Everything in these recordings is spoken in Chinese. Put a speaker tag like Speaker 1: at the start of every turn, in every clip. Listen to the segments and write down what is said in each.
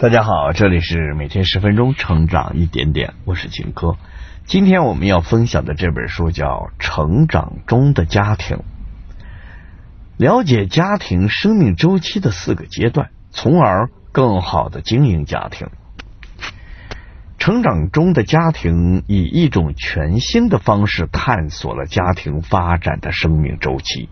Speaker 1: 大家好，这里是每天十分钟成长一点点，我是秦科。今天我们要分享的这本书叫《成长中的家庭》，了解家庭生命周期的四个阶段，从而更好的经营家庭。成长中的家庭以一种全新的方式探索了家庭发展的生命周期，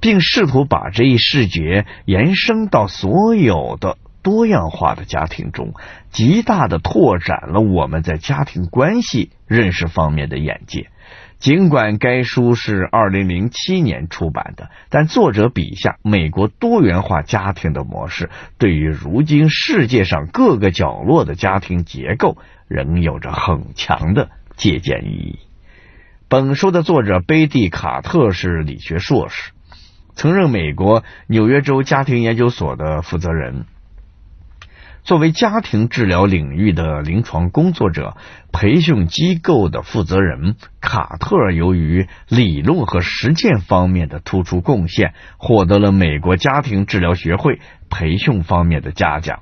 Speaker 1: 并试图把这一视觉延伸到所有的。多样化的家庭中，极大的拓展了我们在家庭关系认识方面的眼界。尽管该书是二零零七年出版的，但作者笔下美国多元化家庭的模式，对于如今世界上各个角落的家庭结构，仍有着很强的借鉴意义。本书的作者贝蒂·卡特是理学硕士，曾任美国纽约州家庭研究所的负责人。作为家庭治疗领域的临床工作者、培训机构的负责人，卡特由于理论和实践方面的突出贡献，获得了美国家庭治疗学会培训方面的嘉奖。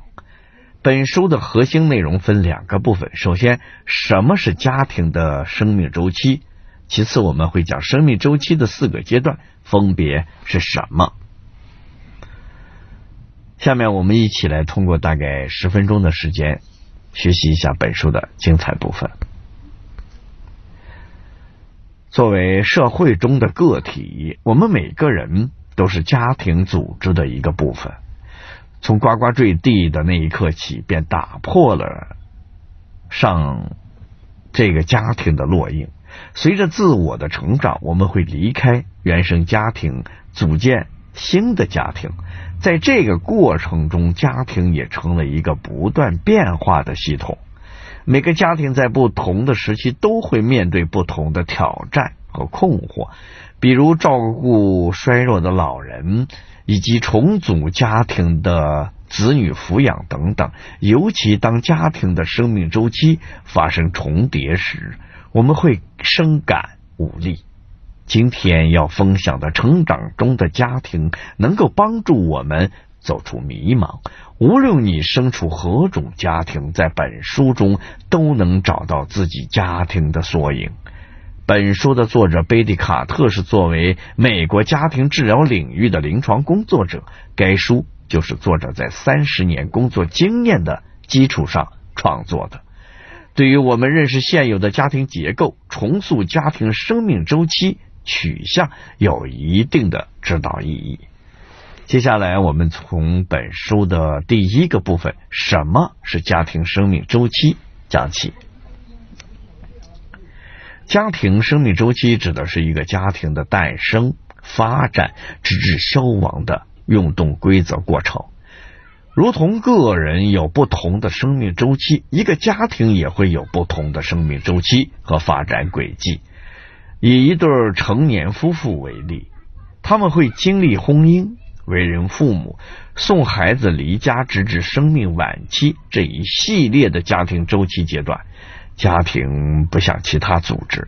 Speaker 1: 本书的核心内容分两个部分：首先，什么是家庭的生命周期；其次，我们会讲生命周期的四个阶段分别是什么。下面我们一起来通过大概十分钟的时间，学习一下本书的精彩部分。作为社会中的个体，我们每个人都是家庭组织的一个部分。从呱呱坠地的那一刻起，便打破了上这个家庭的烙印。随着自我的成长，我们会离开原生家庭，组建新的家庭。在这个过程中，家庭也成了一个不断变化的系统。每个家庭在不同的时期都会面对不同的挑战和困惑，比如照顾衰弱的老人，以及重组家庭的子女抚养等等。尤其当家庭的生命周期发生重叠时，我们会深感无力。今天要分享的成长中的家庭，能够帮助我们走出迷茫。无论你身处何种家庭，在本书中都能找到自己家庭的缩影。本书的作者贝蒂卡特是作为美国家庭治疗领域的临床工作者，该书就是作者在三十年工作经验的基础上创作的。对于我们认识现有的家庭结构，重塑家庭生命周期。取向有一定的指导意义。接下来，我们从本书的第一个部分“什么是家庭生命周期”讲起。家庭生命周期指的是一个家庭的诞生、发展直至消亡的运动规则过程。如同个人有不同的生命周期，一个家庭也会有不同的生命周期和发展轨迹。以一对成年夫妇为例，他们会经历婚姻、为人父母、送孩子离家，直至生命晚期这一系列的家庭周期阶段。家庭不像其他组织，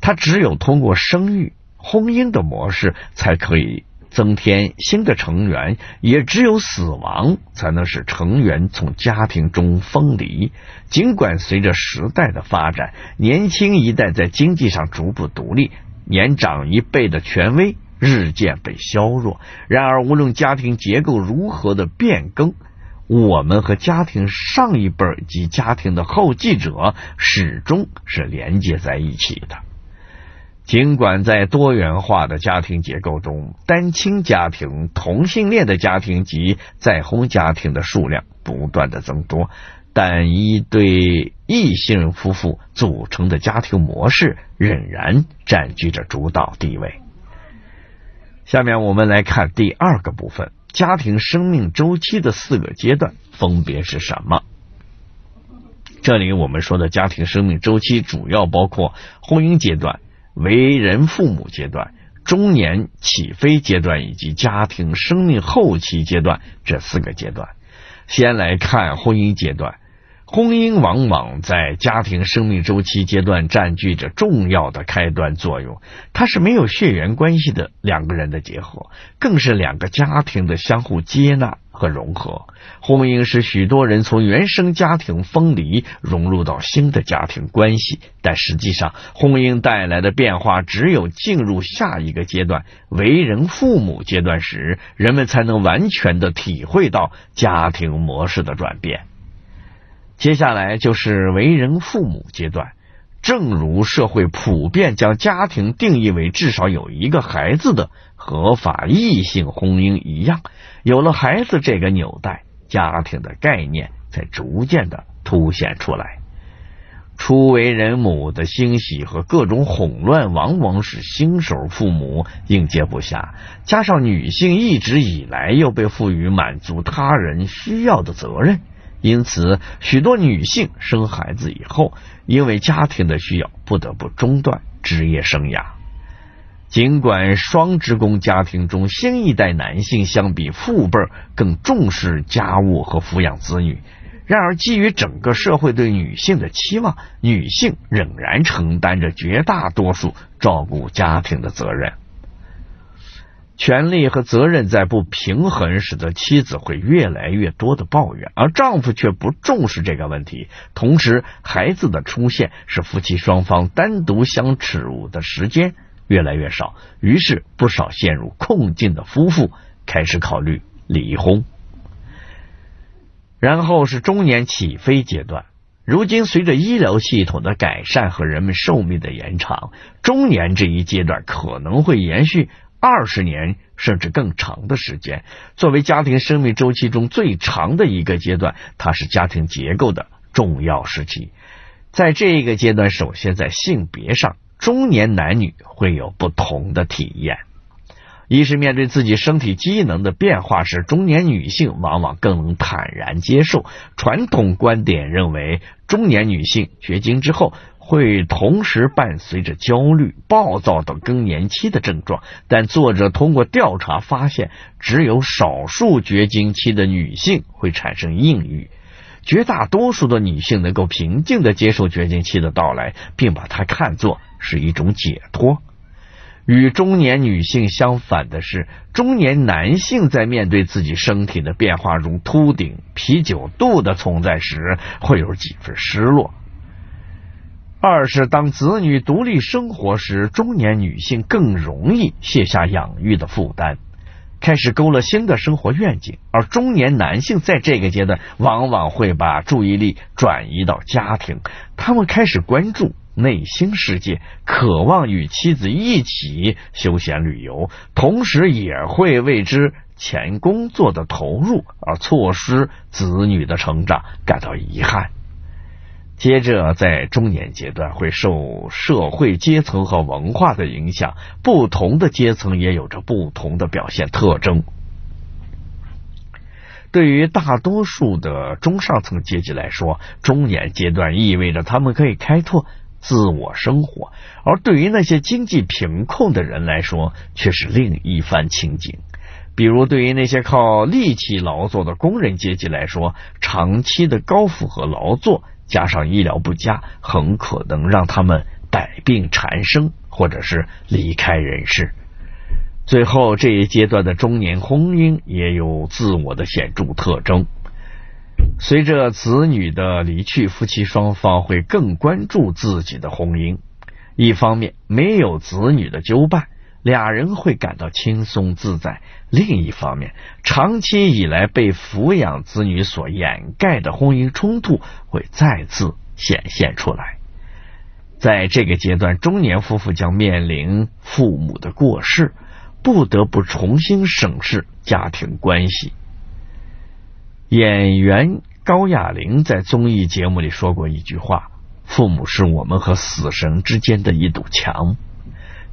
Speaker 1: 它只有通过生育、婚姻的模式才可以。增添新的成员，也只有死亡才能使成员从家庭中分离。尽管随着时代的发展，年轻一代在经济上逐步独立，年长一辈的权威日渐被削弱。然而，无论家庭结构如何的变更，我们和家庭上一辈及家庭的后继者始终是连接在一起的。尽管在多元化的家庭结构中，单亲家庭、同性恋的家庭及再婚家庭的数量不断的增多，但一对异性夫妇组成的家庭模式仍然占据着主导地位。下面我们来看第二个部分：家庭生命周期的四个阶段分别是什么？这里我们说的家庭生命周期主要包括婚姻阶段。为人父母阶段、中年起飞阶段以及家庭生命后期阶段这四个阶段，先来看婚姻阶段。婚姻往往在家庭生命周期阶段占据着重要的开端作用，它是没有血缘关系的两个人的结合，更是两个家庭的相互接纳和融合。婚姻使许多人从原生家庭分离，融入到新的家庭关系，但实际上，婚姻带来的变化，只有进入下一个阶段——为人父母阶段时，人们才能完全的体会到家庭模式的转变。接下来就是为人父母阶段，正如社会普遍将家庭定义为至少有一个孩子的合法异性婚姻一样，有了孩子这个纽带，家庭的概念才逐渐的凸显出来。初为人母的欣喜和各种混乱，往往使新手父母应接不暇。加上女性一直以来又被赋予满足他人需要的责任。因此，许多女性生孩子以后，因为家庭的需要，不得不中断职业生涯。尽管双职工家庭中新一代男性相比父辈更重视家务和抚养子女，然而基于整个社会对女性的期望，女性仍然承担着绝大多数照顾家庭的责任。权利和责任在不平衡，使得妻子会越来越多的抱怨，而丈夫却不重视这个问题。同时，孩子的出现使夫妻双方单独相处的时间越来越少，于是不少陷入困境的夫妇开始考虑离婚。然后是中年起飞阶段。如今，随着医疗系统的改善和人们寿命的延长，中年这一阶段可能会延续。二十年甚至更长的时间，作为家庭生命周期中最长的一个阶段，它是家庭结构的重要时期。在这一个阶段，首先在性别上，中年男女会有不同的体验。一是面对自己身体机能的变化时，中年女性往往更能坦然接受。传统观点认为，中年女性绝经之后。会同时伴随着焦虑、暴躁等更年期的症状，但作者通过调查发现，只有少数绝经期的女性会产生抑郁，绝大多数的女性能够平静的接受绝经期的到来，并把它看作是一种解脱。与中年女性相反的是，中年男性在面对自己身体的变化如秃顶、啤酒肚的存在时，会有几分失落。二是当子女独立生活时，中年女性更容易卸下养育的负担，开始勾勒新的生活愿景；而中年男性在这个阶段，往往会把注意力转移到家庭，他们开始关注内心世界，渴望与妻子一起休闲旅游，同时也会为之前工作的投入而错失子女的成长感到遗憾。接着，在中年阶段会受社会阶层和文化的影响，不同的阶层也有着不同的表现特征。对于大多数的中上层阶级来说，中年阶段意味着他们可以开拓自我生活；而对于那些经济贫困的人来说，却是另一番情景。比如，对于那些靠力气劳作的工人阶级来说，长期的高负荷劳作。加上医疗不佳，很可能让他们百病缠身，或者是离开人世。最后这一阶段的中年婚姻也有自我的显著特征。随着子女的离去，夫妻双方会更关注自己的婚姻。一方面，没有子女的纠伴。俩人会感到轻松自在。另一方面，长期以来被抚养子女所掩盖的婚姻冲突会再次显现出来。在这个阶段，中年夫妇将面临父母的过世，不得不重新审视家庭关系。演员高亚麟在综艺节目里说过一句话：“父母是我们和死神之间的一堵墙。”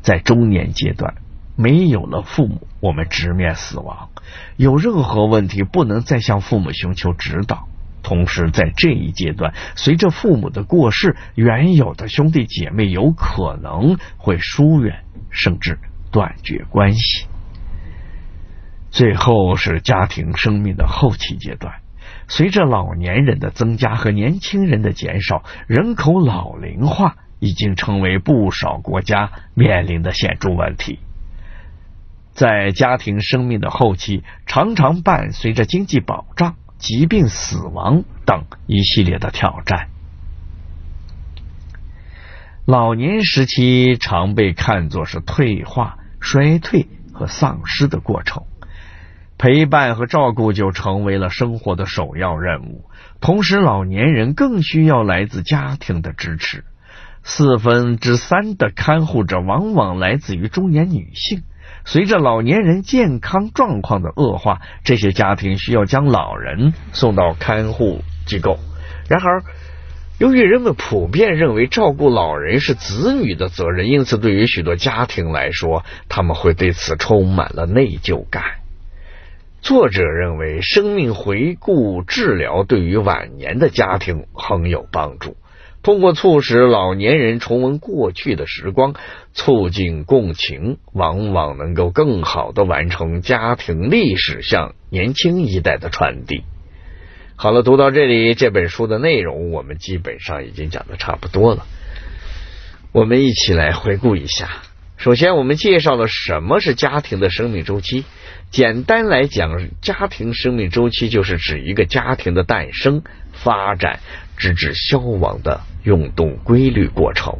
Speaker 1: 在中年阶段，没有了父母，我们直面死亡，有任何问题不能再向父母寻求指导。同时，在这一阶段，随着父母的过世，原有的兄弟姐妹有可能会疏远，甚至断绝关系。最后是家庭生命的后期阶段，随着老年人的增加和年轻人的减少，人口老龄化已经成为不少国家面临的显著问题。在家庭生命的后期，常常伴随着经济保障、疾病、死亡等一系列的挑战。老年时期常被看作是退化、衰退和丧失的过程，陪伴和照顾就成为了生活的首要任务。同时，老年人更需要来自家庭的支持。四分之三的看护者往往来自于中年女性。随着老年人健康状况的恶化，这些家庭需要将老人送到看护机构。然而，由于人们普遍认为照顾老人是子女的责任，因此对于许多家庭来说，他们会对此充满了内疚感。作者认为，生命回顾治疗对于晚年的家庭很有帮助。通过促使老年人重温过去的时光，促进共情，往往能够更好的完成家庭历史向年轻一代的传递。好了，读到这里，这本书的内容我们基本上已经讲的差不多了。我们一起来回顾一下。首先，我们介绍了什么是家庭的生命周期。简单来讲，家庭生命周期就是指一个家庭的诞生、发展，直至消亡的运动规律过程。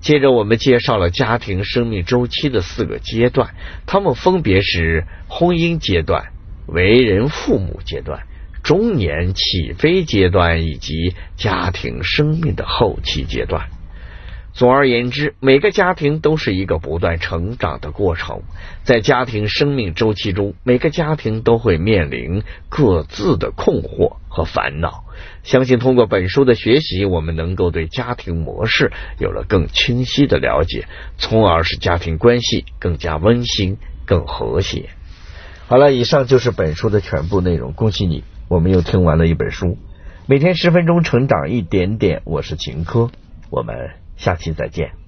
Speaker 1: 接着，我们介绍了家庭生命周期的四个阶段，他们分别是婚姻阶段、为人父母阶段、中年起飞阶段以及家庭生命的后期阶段。总而言之，每个家庭都是一个不断成长的过程。在家庭生命周期中，每个家庭都会面临各自的困惑和烦恼。相信通过本书的学习，我们能够对家庭模式有了更清晰的了解，从而使家庭关系更加温馨、更和谐。好了，以上就是本书的全部内容。恭喜你，我们又听完了一本书。每天十分钟，成长一点点。我是秦科，我们。下期再见。